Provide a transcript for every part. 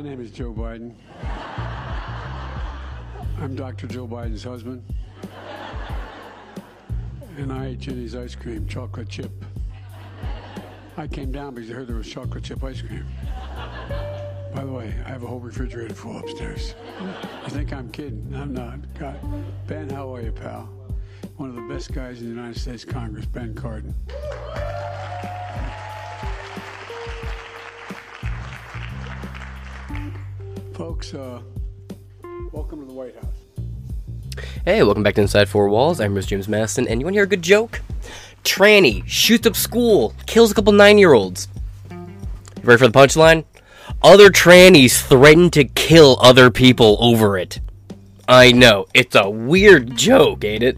My name is Joe Biden. I'm Dr. Jill Biden's husband. And I ate Jeni's ice cream, chocolate chip. I came down because I heard there was chocolate chip ice cream. By the way, I have a whole refrigerator full upstairs. I think I'm kidding? I'm not. God. Ben, how are you, pal? One of the best guys in the United States Congress, Ben Cardin. Folks, uh, welcome to the White House. Hey, welcome back to Inside Four Walls. I'm Rose James Madison, and you want to hear a good joke? Tranny shoots up school, kills a couple nine year olds. Ready for the punchline? Other trannies threaten to kill other people over it. I know, it's a weird joke, ain't it?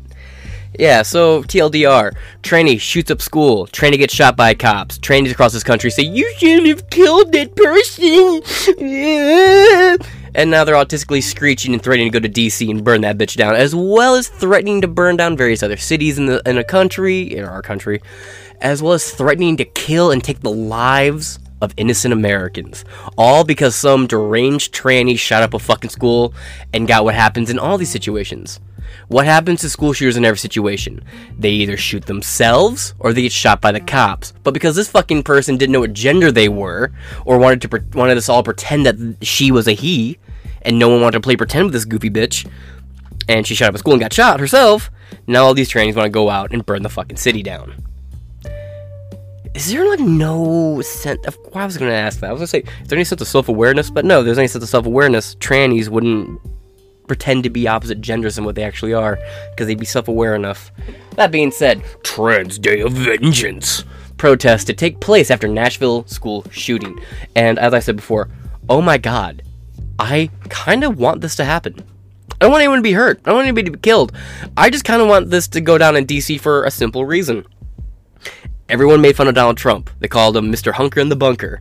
Yeah, so TLDR, tranny shoots up school, tranny gets shot by cops, trannies across this country say, You shouldn't have killed that person! and now they're autistically screeching and threatening to go to DC and burn that bitch down, as well as threatening to burn down various other cities in the in a country, in our country, as well as threatening to kill and take the lives of innocent Americans. All because some deranged tranny shot up a fucking school and got what happens in all these situations. What happens to school shooters in every situation? They either shoot themselves or they get shot by the cops. But because this fucking person didn't know what gender they were, or wanted to pre- wanted us all pretend that she was a he, and no one wanted to play pretend with this goofy bitch, and she shot up a school and got shot herself. Now all these trannies want to go out and burn the fucking city down. Is there like no sense of? Why I was gonna ask that? I was gonna say, is there any sense of self awareness? But no, there's any sense of self awareness. Trannies wouldn't pretend to be opposite genders than what they actually are because they'd be self aware enough. That being said, Trans Day of Vengeance protest to take place after Nashville school shooting. And as I said before, oh my god, I kind of want this to happen. I don't want anyone to be hurt. I don't want anybody to be killed. I just kind of want this to go down in DC for a simple reason. Everyone made fun of Donald Trump. They called him Mr. Hunker in the Bunker.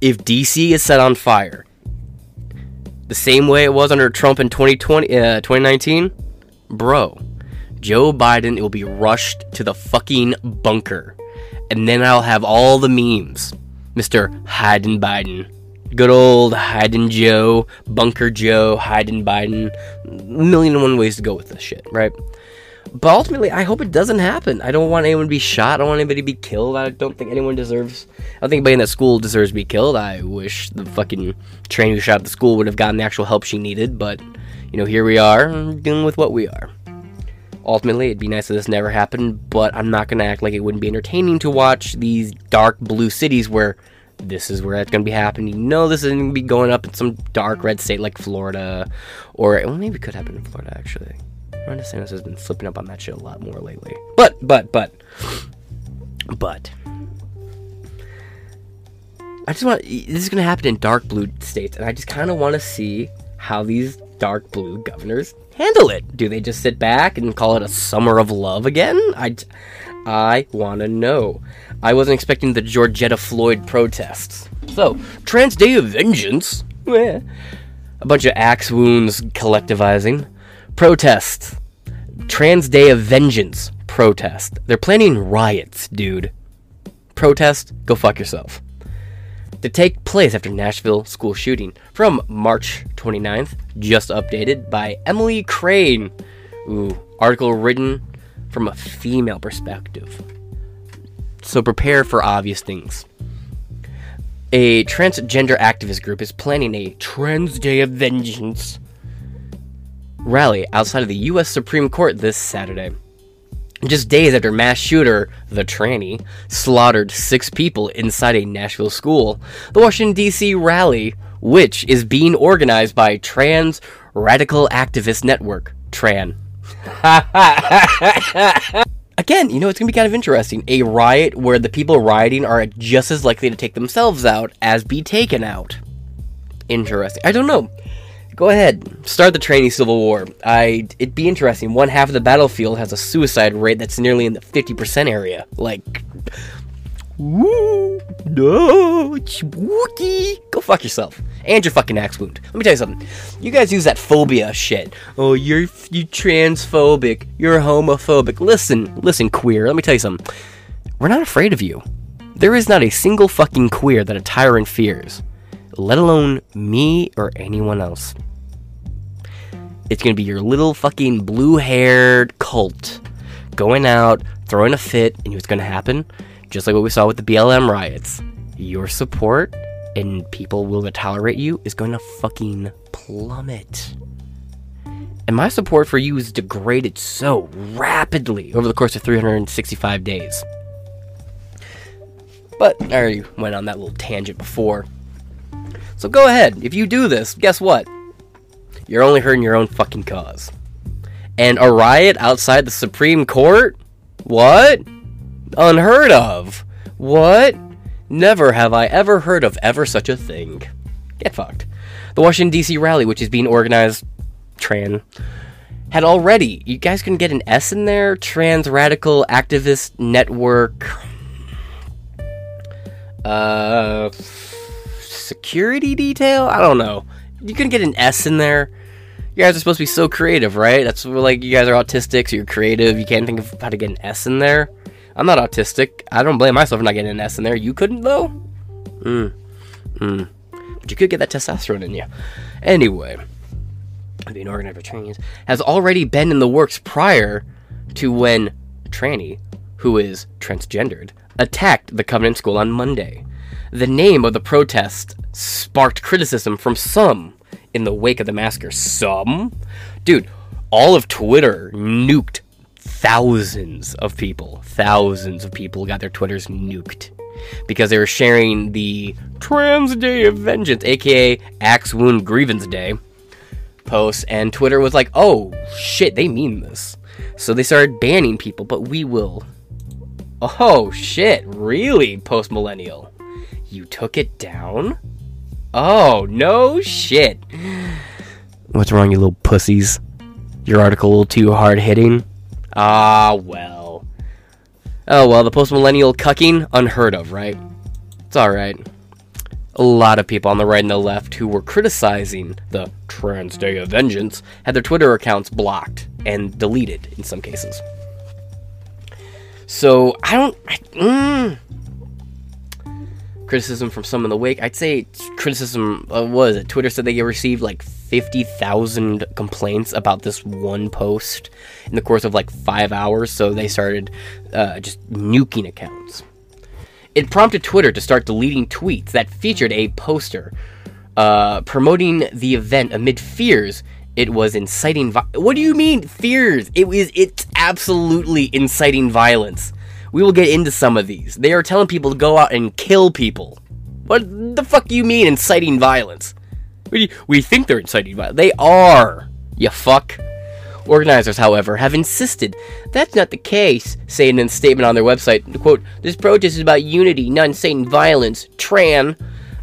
If DC is set on fire, the same way it was under Trump in 2020, uh, 2019, bro, Joe Biden will be rushed to the fucking bunker. And then I'll have all the memes. Mr. Hayden Biden. Good old Hayden Joe, Bunker Joe, Hayden Biden. Million and one ways to go with this shit, right? But ultimately, I hope it doesn't happen. I don't want anyone to be shot. I don't want anybody to be killed. I don't think anyone deserves. I don't think anybody in that school deserves to be killed. I wish the fucking train who shot at the school would have gotten the actual help she needed. But, you know, here we are, dealing with what we are. Ultimately, it'd be nice if this never happened, but I'm not to act like it wouldn't be entertaining to watch these dark blue cities where this is where it's going to be happening. You know, this isn't going to be going up in some dark red state like Florida, or well, maybe it could happen in Florida actually. Ron DeSantis has been flipping up on that shit a lot more lately. But, but, but, but. I just want. This is going to happen in dark blue states, and I just kind of want to see how these dark blue governors handle it. Do they just sit back and call it a summer of love again? I, I want to know. I wasn't expecting the Georgetta Floyd protests. So, Trans Day of Vengeance. A bunch of axe wounds collectivizing. Protest. Trans Day of Vengeance. Protest. They're planning riots, dude. Protest? Go fuck yourself. To take place after Nashville school shooting from March 29th, just updated by Emily Crane. Ooh, article written from a female perspective. So prepare for obvious things. A transgender activist group is planning a Trans Day of Vengeance rally outside of the U.S. Supreme Court this Saturday. Just days after mass shooter, the tranny, slaughtered six people inside a Nashville school, the Washington, D.C. rally, which is being organized by Trans Radical Activist Network, TRAN. Again, you know, it's to be kind of interesting. A riot where the people rioting are just as likely to take themselves out as be taken out. Interesting. I don't know. Go ahead, start the training civil war. I it'd be interesting. One half of the battlefield has a suicide rate that's nearly in the fifty percent area. Like, woo, no, spooky. Go fuck yourself and your fucking axe wound. Let me tell you something. You guys use that phobia shit. Oh, you're you transphobic. You're homophobic. Listen, listen, queer. Let me tell you something. We're not afraid of you. There is not a single fucking queer that a tyrant fears let alone me or anyone else. It's gonna be your little fucking blue haired cult going out, throwing a fit, and what's gonna happen? Just like what we saw with the BLM riots. Your support and people will tolerate you is to fucking plummet. And my support for you is degraded so rapidly over the course of 365 days. But I already went on that little tangent before. So go ahead. If you do this, guess what? You're only hurting your own fucking cause. And a riot outside the Supreme Court? What? Unheard of. What? Never have I ever heard of ever such a thing. Get fucked. The Washington, D.C. rally, which is being organized, Tran, had already. You guys can get an S in there? Trans Radical Activist Network. Uh. Security detail? I don't know. You can get an S in there. You guys are supposed to be so creative, right? That's like you guys are autistic, so you're creative. You can't think of how to get an S in there. I'm not autistic. I don't blame myself for not getting an S in there. You couldn't though. Hmm. Hmm. But you could get that testosterone in you. Anyway, being organized by trannies has already been in the works prior to when tranny, who is transgendered, attacked the Covenant School on Monday. The name of the protest sparked criticism from some in the wake of the massacre. Some? Dude, all of Twitter nuked thousands of people, thousands of people got their Twitters nuked because they were sharing the Trans Day of Vengeance, aka Axe Wound Grievance Day, posts, and Twitter was like, oh shit, they mean this. So they started banning people, but we will. Oh shit, really, post millennial? You took it down? Oh, no shit. What's wrong, you little pussies? Your article a little too hard hitting? Ah, well. Oh, well, the post millennial cucking, unheard of, right? It's alright. A lot of people on the right and the left who were criticizing the Trans Day of Vengeance had their Twitter accounts blocked and deleted in some cases. So, I don't. I, mm, criticism from some in the wake. I'd say criticism uh, was it Twitter said they received like 50,000 complaints about this one post in the course of like 5 hours, so they started uh, just nuking accounts. It prompted Twitter to start deleting tweets that featured a poster uh, promoting the event amid fears it was inciting vi- What do you mean fears? It was it's absolutely inciting violence. We will get into some of these. They are telling people to go out and kill people. What the fuck do you mean inciting violence? We, we think they're inciting violence. They are. You fuck. Organizers, however, have insisted that's not the case, saying in a statement on their website, quote, This protest is about unity, not inciting violence. Tran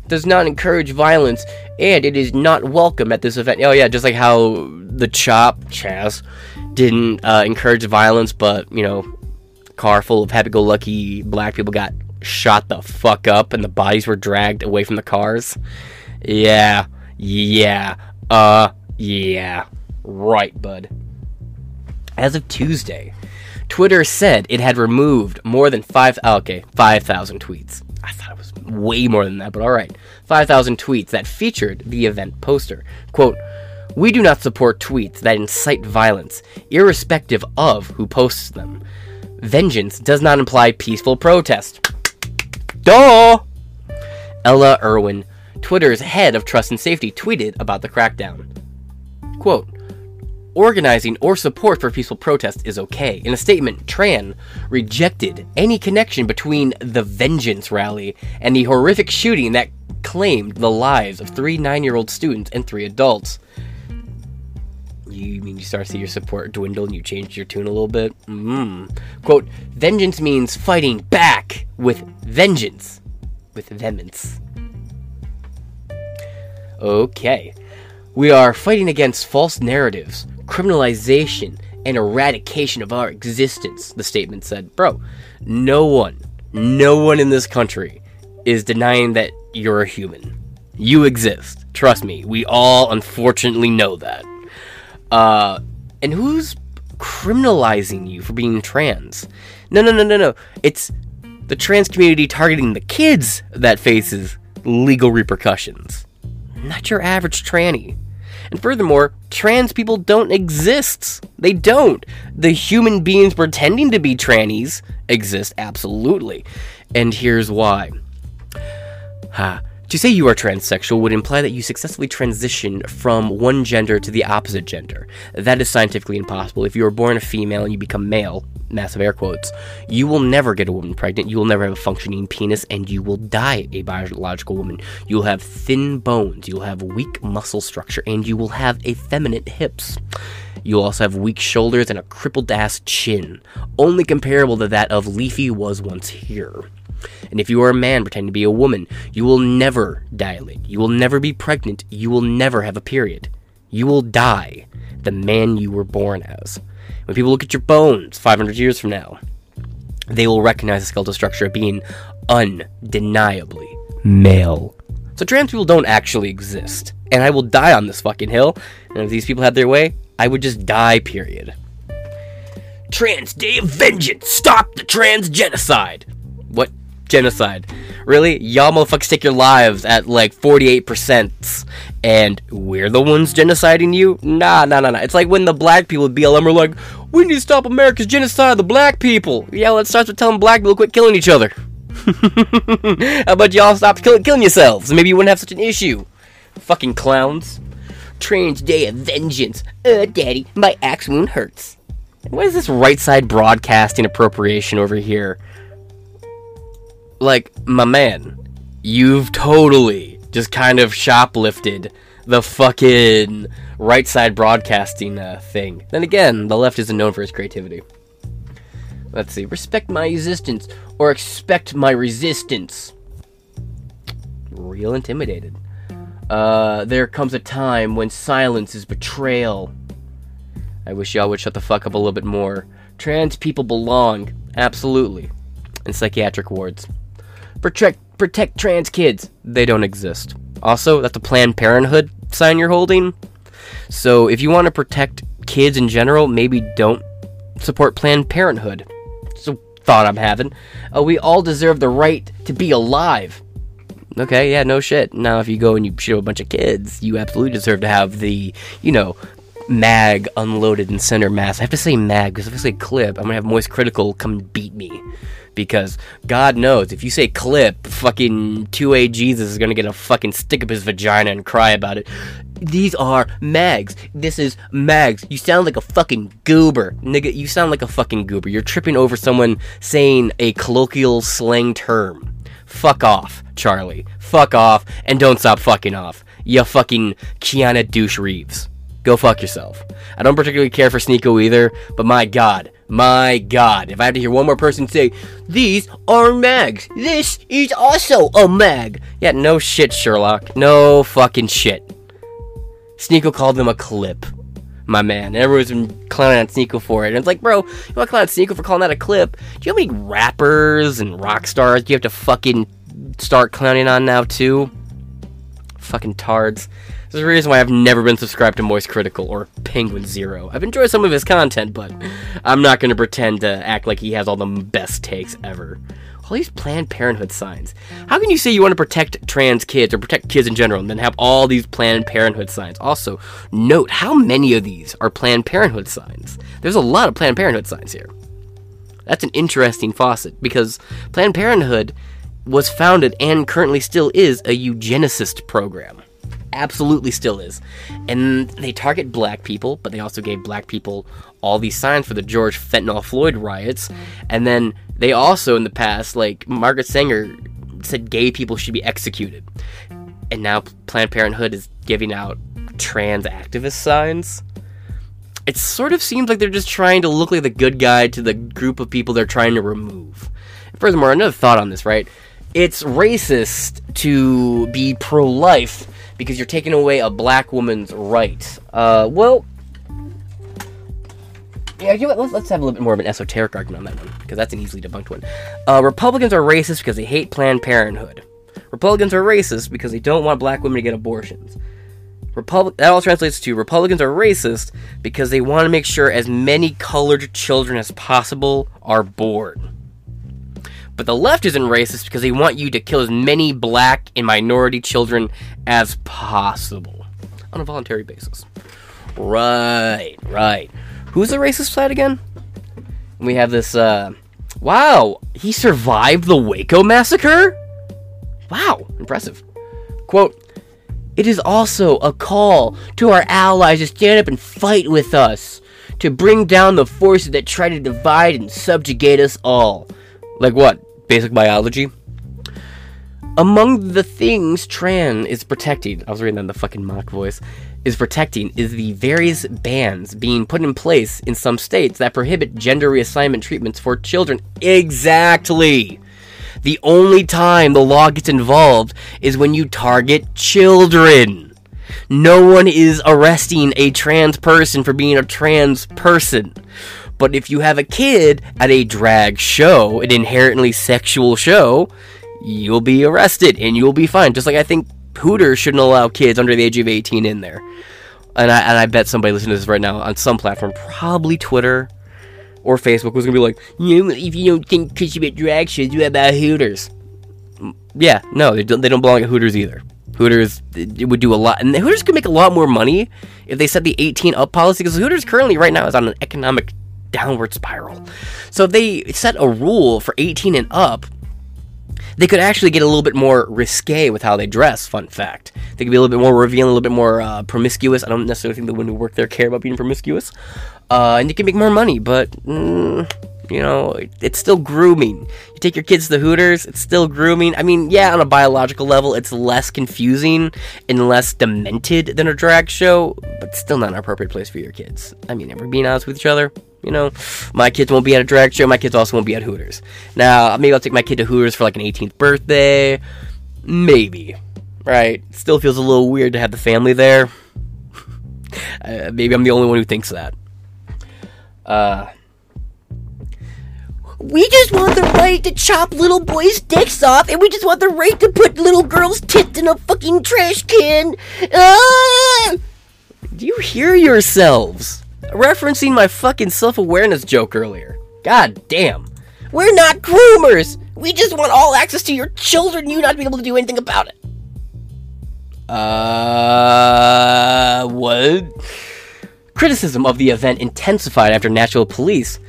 does not encourage violence, and it is not welcome at this event. Oh yeah, just like how the Chop, Chaz, didn't uh, encourage violence, but, you know, car full of happy-go-lucky black people got shot the fuck up and the bodies were dragged away from the cars. Yeah, yeah, uh, yeah. Right, bud. As of Tuesday, Twitter said it had removed more than five. Oh, okay, five thousand tweets. I thought it was way more than that, but all right, five thousand tweets that featured the event poster. "Quote: We do not support tweets that incite violence, irrespective of who posts them. Vengeance does not imply peaceful protest." Duh. Ella Irwin, Twitter's head of trust and safety, tweeted about the crackdown. Quote, Organizing or support for peaceful protest is okay. In a statement, Tran rejected any connection between the Vengeance rally and the horrific shooting that claimed the lives of three nine year old students and three adults. You mean you start to see your support dwindle and you change your tune a little bit? Mm. Quote, vengeance means fighting back with vengeance. With vehemence. Okay. We are fighting against false narratives, criminalization, and eradication of our existence, the statement said. Bro, no one, no one in this country is denying that you're a human. You exist. Trust me, we all unfortunately know that. Uh, and who's criminalizing you for being trans? No, no, no, no, no. It's the trans community targeting the kids that faces legal repercussions. not your average tranny. And furthermore, trans people don't exist. They don't. The human beings pretending to be trannies exist, absolutely. And here's why. Ha. To say you are transsexual would imply that you successfully transitioned from one gender to the opposite gender. That is scientifically impossible. If you are born a female and you become male, massive air quotes, you will never get a woman pregnant, you will never have a functioning penis, and you will die a biological woman. You'll have thin bones, you'll have weak muscle structure, and you will have effeminate hips. You'll also have weak shoulders and a crippled ass chin, only comparable to that of Leafy was once here. And if you are a man pretending to be a woman, you will never dilate. You will never be pregnant. You will never have a period. You will die the man you were born as. When people look at your bones 500 years from now, they will recognize the skeletal structure of being undeniably male. So trans people don't actually exist. And I will die on this fucking hill. And if these people had their way, I would just die, period. Trans Day of Vengeance! Stop the trans genocide! What genocide. Really? Y'all motherfuckers take your lives at like 48%, and we're the ones genociding you? Nah, nah, nah, nah. It's like when the black people at BLM are like, we need to stop America's genocide of the black people. Yeah, let's start with telling black people quit killing each other. How about y'all stop kill- killing yourselves? Maybe you wouldn't have such an issue. Fucking clowns. Trans Day of Vengeance. Uh, daddy, my axe wound hurts. What is this right side broadcasting appropriation over here? Like my man, you've totally just kind of shoplifted the fucking right side broadcasting uh, thing. Then again, the left isn't known for its creativity. Let's see. Respect my existence or expect my resistance. Real intimidated. Uh, there comes a time when silence is betrayal. I wish y'all would shut the fuck up a little bit more. Trans people belong, absolutely, in psychiatric wards protect protect trans kids. They don't exist. Also, that's a Planned Parenthood sign you're holding. So if you want to protect kids in general, maybe don't support Planned Parenthood. It's a thought I'm having. Uh, we all deserve the right to be alive. Okay, yeah, no shit. Now, if you go and you shoot a bunch of kids, you absolutely deserve to have the, you know, mag unloaded in center mass. I have to say mag because if I say clip, I'm gonna have Moist Critical come beat me because God knows if you say clip, fucking 2A Jesus is gonna get a fucking stick up his vagina and cry about it. These are mags. This is mags. You sound like a fucking goober. Nigga, you sound like a fucking goober. You're tripping over someone saying a colloquial slang term. Fuck off, Charlie. Fuck off, and don't stop fucking off. You fucking Keanu douche Reeves. Go fuck yourself. I don't particularly care for Sneako either, but my god, my god, if I have to hear one more person say, These are mags. This is also a mag. Yeah, no shit, Sherlock. No fucking shit. Sneako called them a clip. My man. Everyone's been clowning on Sneako for it. And it's like, bro, you want to clown on Sneako for calling that a clip? Do you know how many rappers and rock stars do you have to fucking start clowning on now, too? Fucking tards. There's a reason why I've never been subscribed to Moist Critical or Penguin Zero. I've enjoyed some of his content, but I'm not going to pretend to act like he has all the best takes ever. All these Planned Parenthood signs. How can you say you want to protect trans kids or protect kids in general and then have all these Planned Parenthood signs? Also, note how many of these are Planned Parenthood signs. There's a lot of Planned Parenthood signs here. That's an interesting faucet because Planned Parenthood was founded and currently still is a eugenicist program absolutely still is. And they target black people, but they also gave black people all these signs for the George Fentanyl Floyd riots. And then they also, in the past, like Margaret Sanger said gay people should be executed. And now Planned Parenthood is giving out trans activist signs. It sort of seems like they're just trying to look like the good guy to the group of people they're trying to remove. Furthermore, another thought on this, right? It's racist to be pro life because you're taking away a black woman's right. Uh, well, yeah, you know let's, let's have a little bit more of an esoteric argument on that one, because that's an easily debunked one. Uh, Republicans are racist because they hate Planned Parenthood. Republicans are racist because they don't want black women to get abortions. That all translates to Republicans are racist because they want to make sure as many colored children as possible are born. But the left isn't racist because they want you to kill as many black and minority children as possible on a voluntary basis. Right, right. Who's the racist side again? We have this, uh, wow, he survived the Waco massacre? Wow, impressive. Quote, it is also a call to our allies to stand up and fight with us, to bring down the forces that try to divide and subjugate us all. Like what? Basic biology? Among the things Tran is protecting, I was reading that in the fucking mock voice, is protecting is the various bans being put in place in some states that prohibit gender reassignment treatments for children. Exactly! The only time the law gets involved is when you target children. No one is arresting a trans person for being a trans person. But if you have a kid at a drag show, an inherently sexual show, you'll be arrested and you'll be fined. Just like I think Hooters shouldn't allow kids under the age of 18 in there. And I, and I bet somebody listening to this right now on some platform, probably Twitter or Facebook, was gonna be like, you if you don't think kids should be at drag shows, you have about Hooters. Yeah, no, they don't, they don't belong at Hooters either. Hooters it would do a lot, and Hooters could make a lot more money if they set the 18 up policy. Because Hooters currently right now is on an economic downward spiral. So if they set a rule for 18 and up, they could actually get a little bit more risque with how they dress. Fun fact: they could be a little bit more revealing, a little bit more uh, promiscuous. I don't necessarily think the women who work there care about being promiscuous, uh, and you can make more money. But mm, you know, it- it's still grooming. You take your kids to Hooters, it's still grooming. I mean, yeah, on a biological level, it's less confusing and less demented than a drag show, but still not an appropriate place for your kids. I mean, we're being honest with each other. You know, my kids won't be at a drag show. My kids also won't be at Hooters. Now, maybe I'll take my kid to Hooters for like an 18th birthday. Maybe. Right? Still feels a little weird to have the family there. uh, maybe I'm the only one who thinks that. Uh. We just want the right to chop little boys' dicks off, and we just want the right to put little girls' tits in a fucking trash can. Ah! Do you hear yourselves? Referencing my fucking self awareness joke earlier. God damn. We're not groomers! We just want all access to your children, you not be able to do anything about it. Uh. What? Criticism of the event intensified after Nashville police,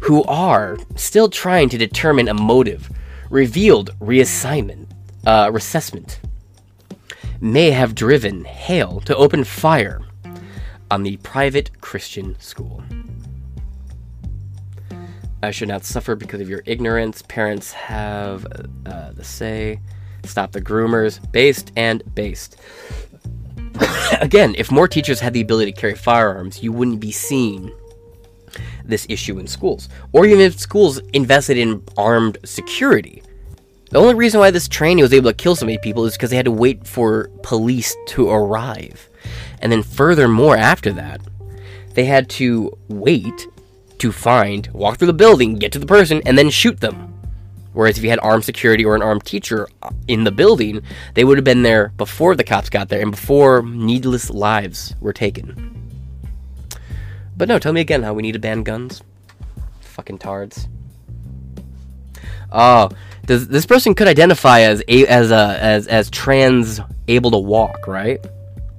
who are still trying to determine a motive, revealed reassignment, uh, reassessment may have driven Hale to open fire on the private Christian school. I should not suffer because of your ignorance. Parents have uh, the say. Stop the groomers. Based and based. Again, if more teachers had the ability to carry firearms, you wouldn't be seeing this issue in schools. Or even if schools invested in armed security. The only reason why this trainee was able to kill so many people is because they had to wait for police to arrive. And then, furthermore, after that, they had to wait to find, walk through the building, get to the person, and then shoot them. Whereas if you had armed security or an armed teacher uh, in the building, they would have been there before the cops got there and before needless lives were taken. But no, tell me again how we need to ban guns. Fucking tards. Oh, does this person could identify as a, as a, as as trans able to walk, right?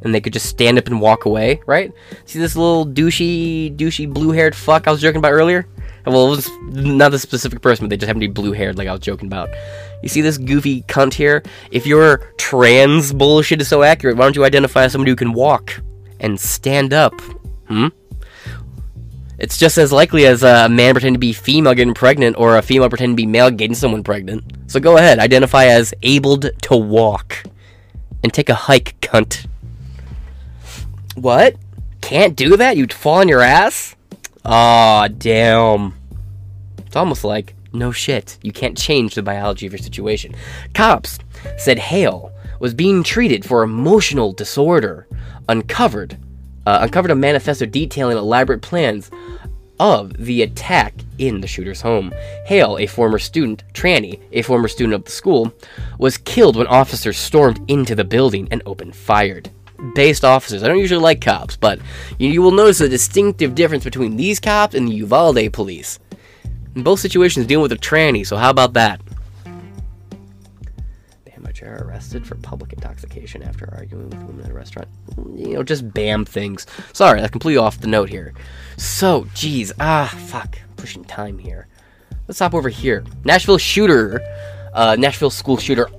And they could just stand up and walk away, right? See this little douchey douchey blue haired fuck I was joking about earlier? Well, it was not a specific person, but they just happened to be blue haired, like I was joking about. You see this goofy cunt here? If your trans bullshit is so accurate, why don't you identify as somebody who can walk and stand up? Hmm? It's just as likely as a man pretending to be female getting pregnant or a female pretending to be male getting someone pregnant. So go ahead, identify as abled to walk. And take a hike, cunt. What? Can't do that? You'd fall on your ass? Aw, damn. It's almost like, no shit, you can't change the biology of your situation. Cops said Hale was being treated for emotional disorder, uncovered, uh, uncovered a manifesto detailing elaborate plans of the attack in the shooter's home. Hale, a former student, Tranny, a former student of the school, was killed when officers stormed into the building and opened fire. Based officers. I don't usually like cops, but you, you will notice a distinctive difference between these cops and the Uvalde police. In both situations, dealing with a tranny, so how about that? teacher arrested for public intoxication after arguing with women at a restaurant. You know, just bam things. Sorry, that's completely off the note here. So, geez, ah, fuck, pushing time here. Let's hop over here. Nashville shooter, uh, Nashville school shooter,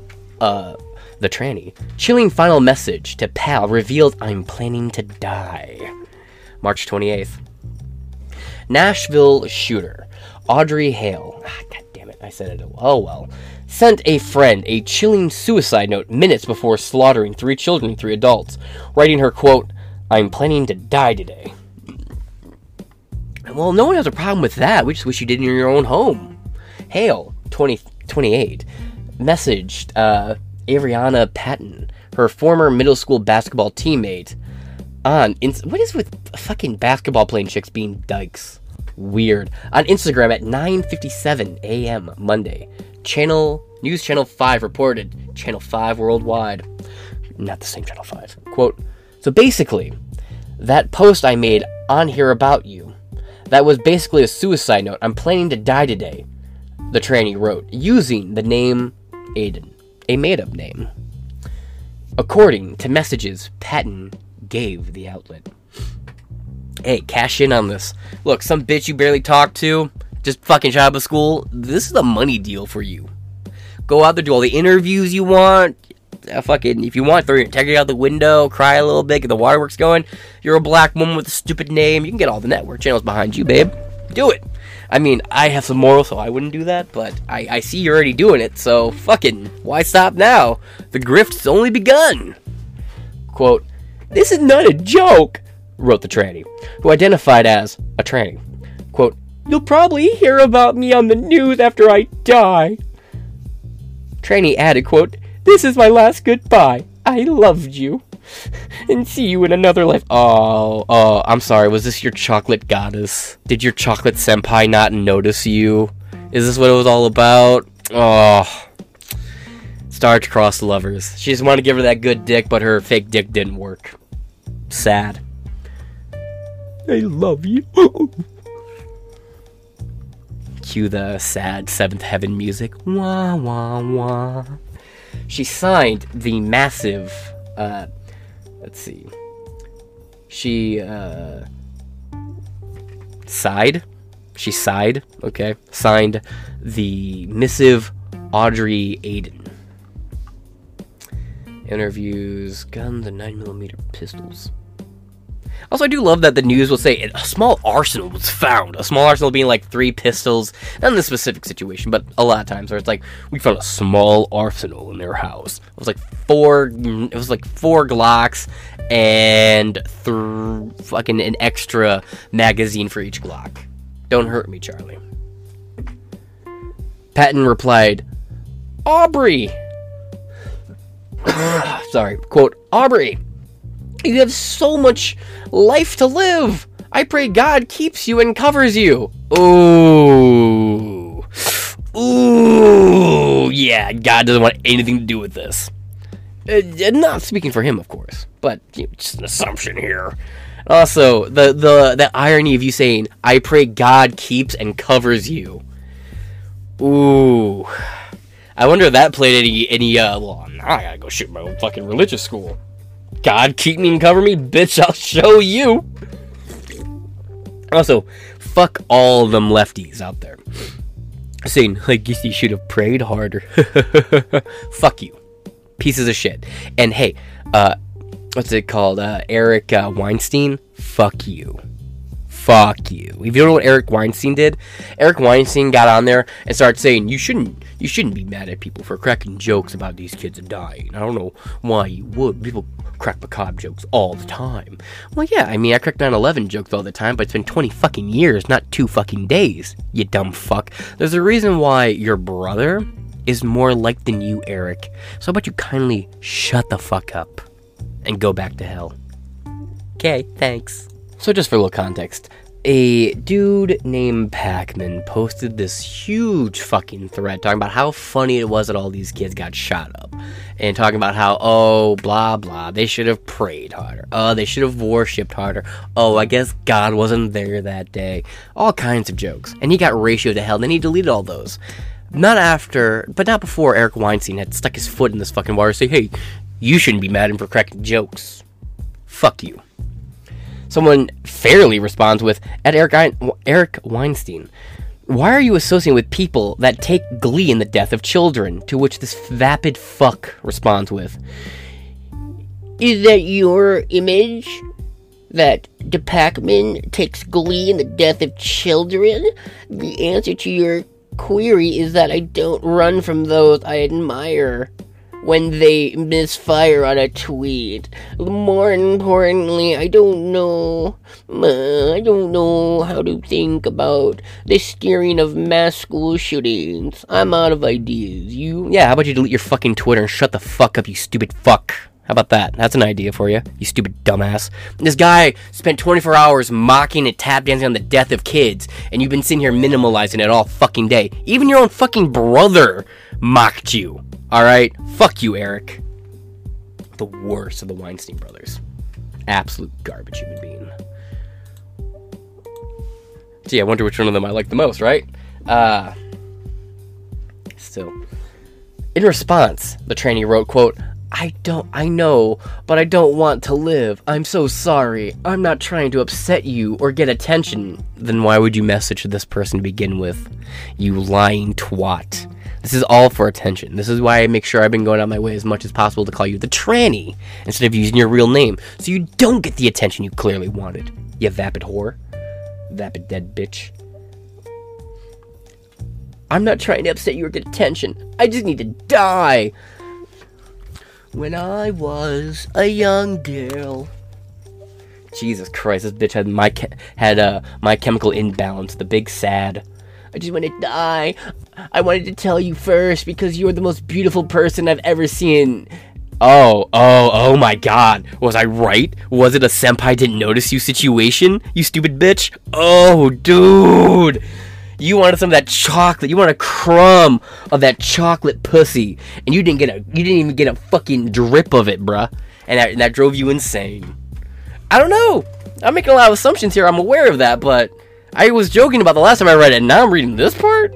uh, the tranny. Chilling final message to pal revealed I'm planning to die. March 28th. Nashville shooter, Audrey Hale. Ah, God damn it, I said it. Oh well. Sent a friend a chilling suicide note minutes before slaughtering three children and three adults, writing her quote, I'm planning to die today. Well, no one has a problem with that. We just wish you did in your own home. Hale, 20, 28, messaged uh, Ariana Patton, her former middle school basketball teammate, on ins- what is with fucking basketball playing chicks being dykes? Weird. On Instagram at 9:57 a.m. Monday, channel News Channel 5 reported. Channel 5 worldwide, not the same Channel 5. Quote. So basically, that post I made on here about you, that was basically a suicide note. I'm planning to die today. The tranny wrote using the name Aiden, a made-up name. According to messages Patton gave the outlet. Hey, cash in on this. Look, some bitch you barely talk to, just fucking shot out of school. This is a money deal for you. Go out there, do all the interviews you want. Uh, fucking, if you want, throw your integrity out the window, cry a little bit, get the waterworks going. You're a black woman with a stupid name. You can get all the network channels behind you, babe. Do it. I mean, I have some morals, so I wouldn't do that, but I, I see you're already doing it, so fucking, why stop now? The grift's only begun. Quote, This is not a joke, wrote the tranny, who identified as a tranny. Quote, You'll probably hear about me on the news after I die. Tranny added, quote, This is my last goodbye. I loved you. And see you in another life. Oh, oh, I'm sorry. Was this your chocolate goddess? Did your chocolate senpai not notice you? Is this what it was all about? Oh. Star-crossed lovers. She just wanted to give her that good dick, but her fake dick didn't work. Sad. I love you. Cue the sad seventh heaven music. Wah wah wah. She signed the massive. Uh, let's see. She uh, sighed. She sighed. Okay, signed the missive Audrey Aiden. Interviews, guns, and 9mm pistols. Also, I do love that the news will say a small arsenal was found. A small arsenal being like three pistols, not in this specific situation, but a lot of times where it's like we found a small arsenal in their house. It was like four. Mm, it was like four Glocks and th- fucking an extra magazine for each Glock. Don't hurt me, Charlie. Patton replied, Aubrey. Sorry. Quote, Aubrey. You have so much life to live. I pray God keeps you and covers you. Ooh. Ooh. Yeah, God doesn't want anything to do with this. Uh, not speaking for him, of course, but you know, just an assumption here. Also, the, the the irony of you saying, "I pray God keeps and covers you." Ooh, I wonder if that played any any. Uh, well, now I gotta go shoot my own fucking religious school. God keep me and cover me, bitch. I'll show you. Also, fuck all them lefties out there saying, I guess you should have prayed harder. fuck you, pieces of shit. And hey, uh, what's it called? Uh, Eric uh, Weinstein. Fuck you. Fuck you. If you don't know what Eric Weinstein did, Eric Weinstein got on there and started saying you shouldn't you shouldn't be mad at people for cracking jokes about these kids dying. I don't know why you would. People crack macabre jokes all the time. Well, yeah, I mean, I crack 9/11 jokes all the time, but it's been 20 fucking years, not two fucking days. You dumb fuck. There's a reason why your brother is more like than you, Eric. So how about you kindly shut the fuck up and go back to hell? Okay, thanks. So, just for a little context, a dude named Pacman posted this huge fucking thread talking about how funny it was that all these kids got shot up. And talking about how, oh, blah, blah, they should have prayed harder. Oh, they should have worshipped harder. Oh, I guess God wasn't there that day. All kinds of jokes. And he got ratioed to hell. Then he deleted all those. Not after, but not before Eric Weinstein had stuck his foot in this fucking water. Say, hey, you shouldn't be mad at him for cracking jokes. Fuck you. Someone fairly responds with, at Eric, Eric Weinstein, why are you associating with people that take glee in the death of children? To which this vapid fuck responds with, Is that your image? That De Pacman takes glee in the death of children? The answer to your query is that I don't run from those I admire when they misfire on a tweet. More importantly, I don't know. Uh, I don't know how to think about the steering of mass school shootings. I'm out of ideas. You? Yeah, how about you delete your fucking Twitter and shut the fuck up, you stupid fuck? How about that? That's an idea for you, you stupid dumbass. This guy spent 24 hours mocking and tap dancing on the death of kids, and you've been sitting here minimalizing it all fucking day. Even your own fucking brother mocked you. Alright? Fuck you, Eric. The worst of the Weinstein brothers. Absolute garbage human being. Gee, I wonder which one of them I like the most, right? Uh. Still. In response, the trainee wrote, quote, I don't, I know, but I don't want to live. I'm so sorry. I'm not trying to upset you or get attention. Then why would you message this person to begin with? You lying twat. This is all for attention. This is why I make sure I've been going out my way as much as possible to call you the tranny instead of using your real name, so you don't get the attention you clearly wanted. You vapid whore. Vapid dead bitch. I'm not trying to upset you or get attention. I just need to die. When I was a young girl. Jesus Christ, this bitch had my had uh, my chemical imbalance, the big sad. I just want to die. I wanted to tell you first because you're the most beautiful person I've ever seen. Oh, oh, oh my god. Was I right? Was it a senpai didn't notice you situation? You stupid bitch? Oh, dude. You wanted some of that chocolate. You want a crumb of that chocolate pussy. And you didn't get a you didn't even get a fucking drip of it, bruh. And that, and that drove you insane. I don't know. I'm making a lot of assumptions here. I'm aware of that, but I was joking about the last time I read it, and now I'm reading this part?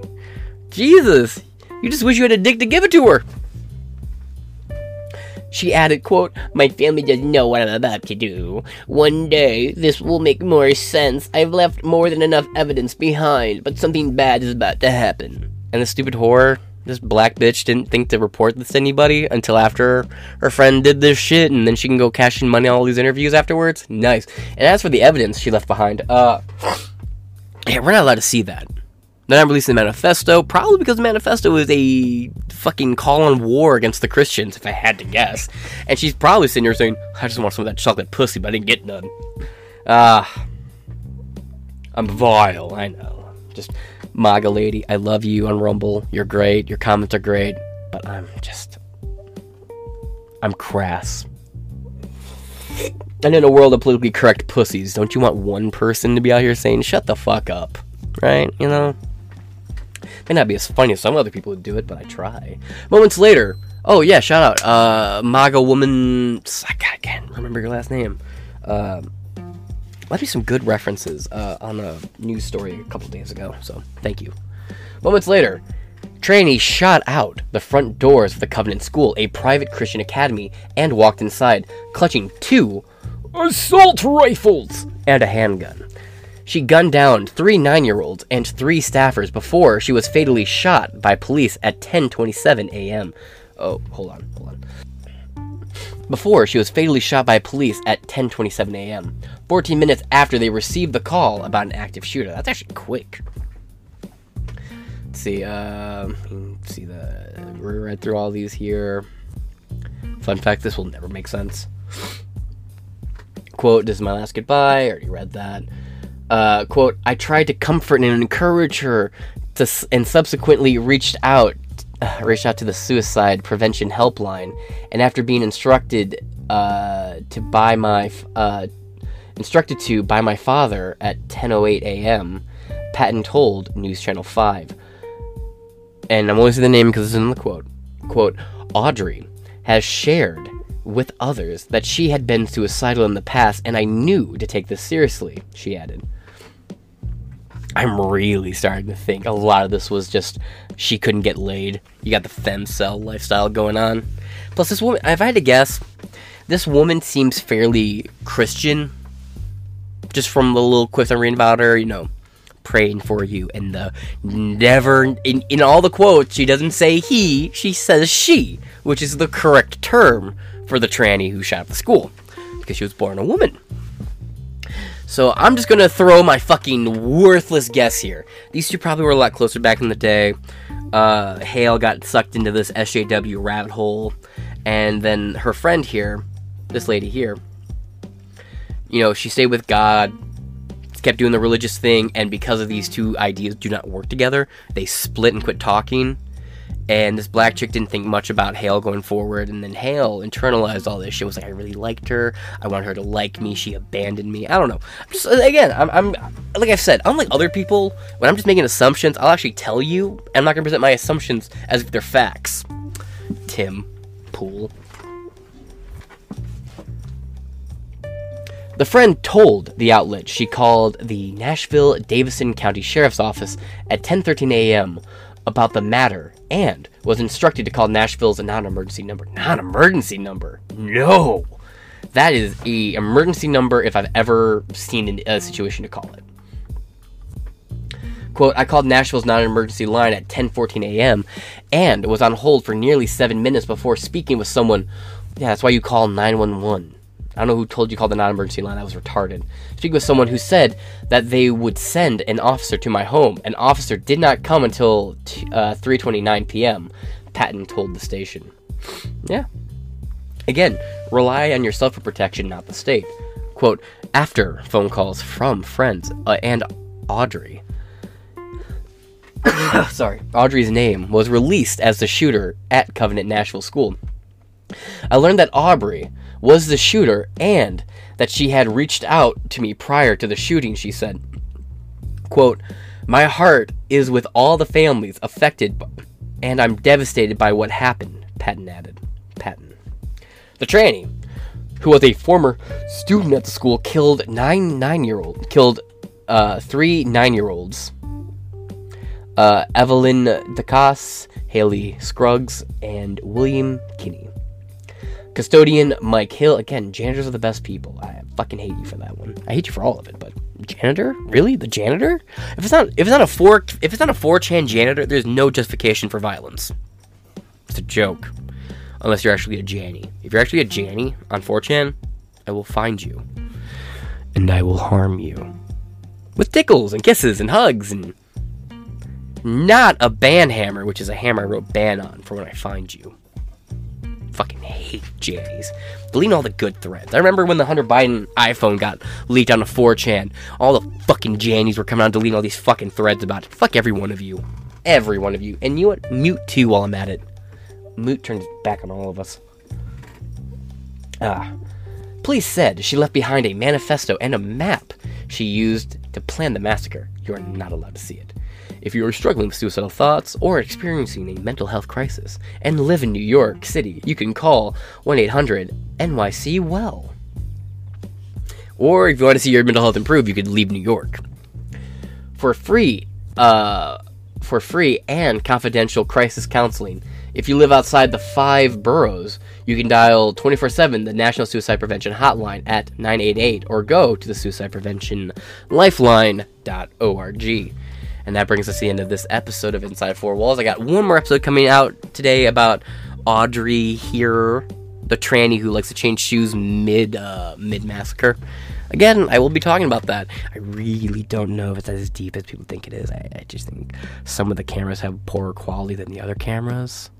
Jesus, you just wish you had a dick to give it to her. She added, quote, My family doesn't know what I'm about to do. One day, this will make more sense. I've left more than enough evidence behind, but something bad is about to happen. And the stupid whore, this black bitch, didn't think to report this to anybody until after her friend did this shit, and then she can go cash in money on all these interviews afterwards? Nice. And as for the evidence she left behind, uh, yeah, we're not allowed to see that. They're not releasing the manifesto, probably because the manifesto is a fucking call on war against the Christians, if I had to guess. And she's probably sitting here saying, I just want some of that chocolate pussy, but I didn't get none. Ah. Uh, I'm vile, I know. Just, MAGA lady, I love you on Rumble. You're great. Your comments are great. But I'm just. I'm crass. And in a world of politically correct pussies, don't you want one person to be out here saying, shut the fuck up? Right? You know? May not be as funny as some other people would do it, but I try. Moments later, oh yeah, shout out, uh, MAGA woman, I can't remember your last name. Uh, might be some good references uh, on a news story a couple days ago, so thank you. Moments later, trainee shot out the front doors of the Covenant School, a private Christian academy, and walked inside, clutching two assault rifles and a handgun. She gunned down three nine-year-olds and three staffers before she was fatally shot by police at 10:27 a.m. Oh, hold on, hold on. Before she was fatally shot by police at 10:27 a.m. 14 minutes after they received the call about an active shooter. That's actually quick. Let's see. Uh, see the read through all these here. Fun fact: This will never make sense quote, This is my last goodbye. I already read that. Uh, quote, I tried to comfort and encourage her to, and subsequently reached out uh, reached out to the suicide prevention helpline and after being instructed uh, to buy my uh, instructed to by my father at 10:08 a.m. Patton told News Channel 5 and I'm only saying the name because it's in the quote quote Audrey has shared with others that she had been suicidal in the past, and I knew to take this seriously, she added. I'm really starting to think a lot of this was just she couldn't get laid. You got the femcel lifestyle going on. Plus, this woman, if I had to guess, this woman seems fairly Christian. Just from the little quips I'm reading about her, you know, praying for you. And the never, in, in all the quotes, she doesn't say he, she says she, which is the correct term for the tranny who shot up the school. Because she was born a woman. So I'm just gonna throw my fucking worthless guess here. These two probably were a lot closer back in the day. Uh, Hale got sucked into this SJW rabbit hole, and then her friend here, this lady here, you know, she stayed with God, kept doing the religious thing, and because of these two ideas do not work together, they split and quit talking. And this black chick didn't think much about Hale going forward, and then Hale internalized all this shit. Was like, I really liked her. I wanted her to like me. She abandoned me. I don't know. I'm just again, I'm, I'm like I've said, unlike other people, when I'm just making assumptions, I'll actually tell you. I'm not gonna present my assumptions as if they're facts. Tim Pool. The friend told the outlet she called the Nashville Davidson County Sheriff's Office at 10:13 a.m. about the matter and was instructed to call Nashville's non-emergency number. Non-emergency number? No. That is a emergency number if I've ever seen a situation to call it. Quote, I called Nashville's non-emergency line at 10:14 a.m. and was on hold for nearly 7 minutes before speaking with someone. Yeah, that's why you call 911. I don't know who told you call the non-emergency line. I was retarded. Speaking with someone who said that they would send an officer to my home. An officer did not come until t- uh, 3:29 p.m. Patton told the station. Yeah. Again, rely on yourself for protection, not the state. Quote: After phone calls from friends uh, and Audrey. Sorry, Audrey's name was released as the shooter at Covenant Nashville School. I learned that Aubrey was the shooter and that she had reached out to me prior to the shooting, she said. Quote, My heart is with all the families affected, and I'm devastated by what happened, Patton added. Patton. The tranny, who was a former student at the school, killed nine nine year old killed uh, three nine year olds. Uh, Evelyn Dieckhaus, Hallie Scruggs, and William Kinney. Custodian Mike Hill. Again, janitors are the best people. I fucking hate you for that one. I hate you for all of it, but janitor? Really? The janitor? If it's not if it's not a four if it's not a 4chan janitor, there's no justification for violence. It's a joke. Unless you're actually a Janny. If you're actually a Janny on 4chan, I will find you. And I will harm you. With tickles and kisses and hugs and not a ban hammer, which is a hammer I wrote ban on for when I find you fucking hate Jannies. Deleting all the good threads. I remember when the Hunter Biden iPhone got leaked on a 4chan. All the fucking Jannies were coming out deleting all these fucking threads about it. Fuck every one of you. Every one of you. And you what? Mute too while I'm at it. Mute turns back on all of us. Ah. Police said she left behind a manifesto and a map she used to plan the massacre. You are not allowed to see it. If you are struggling with suicidal thoughts or experiencing a mental health crisis and live in New York City, you can call 1 800 NYC Well. Or if you want to see your mental health improve, you could leave New York. For free, uh, for free and confidential crisis counseling. If you live outside the five boroughs, you can dial 24 7 the National Suicide Prevention Hotline at 988 or go to the Suicide Prevention Lifeline.org. And that brings us to the end of this episode of Inside Four Walls. I got one more episode coming out today about Audrey here, the tranny who likes to change shoes mid uh, mid massacre. Again, I will be talking about that. I really don't know if it's as deep as people think it is. I, I just think some of the cameras have poorer quality than the other cameras,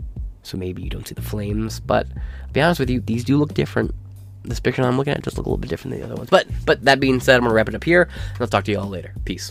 so maybe you don't see the flames. But I'll be honest with you, these do look different. This picture I'm looking at just look a little bit different than the other ones. But but that being said, I'm gonna wrap it up here, and I'll talk to you all later. Peace.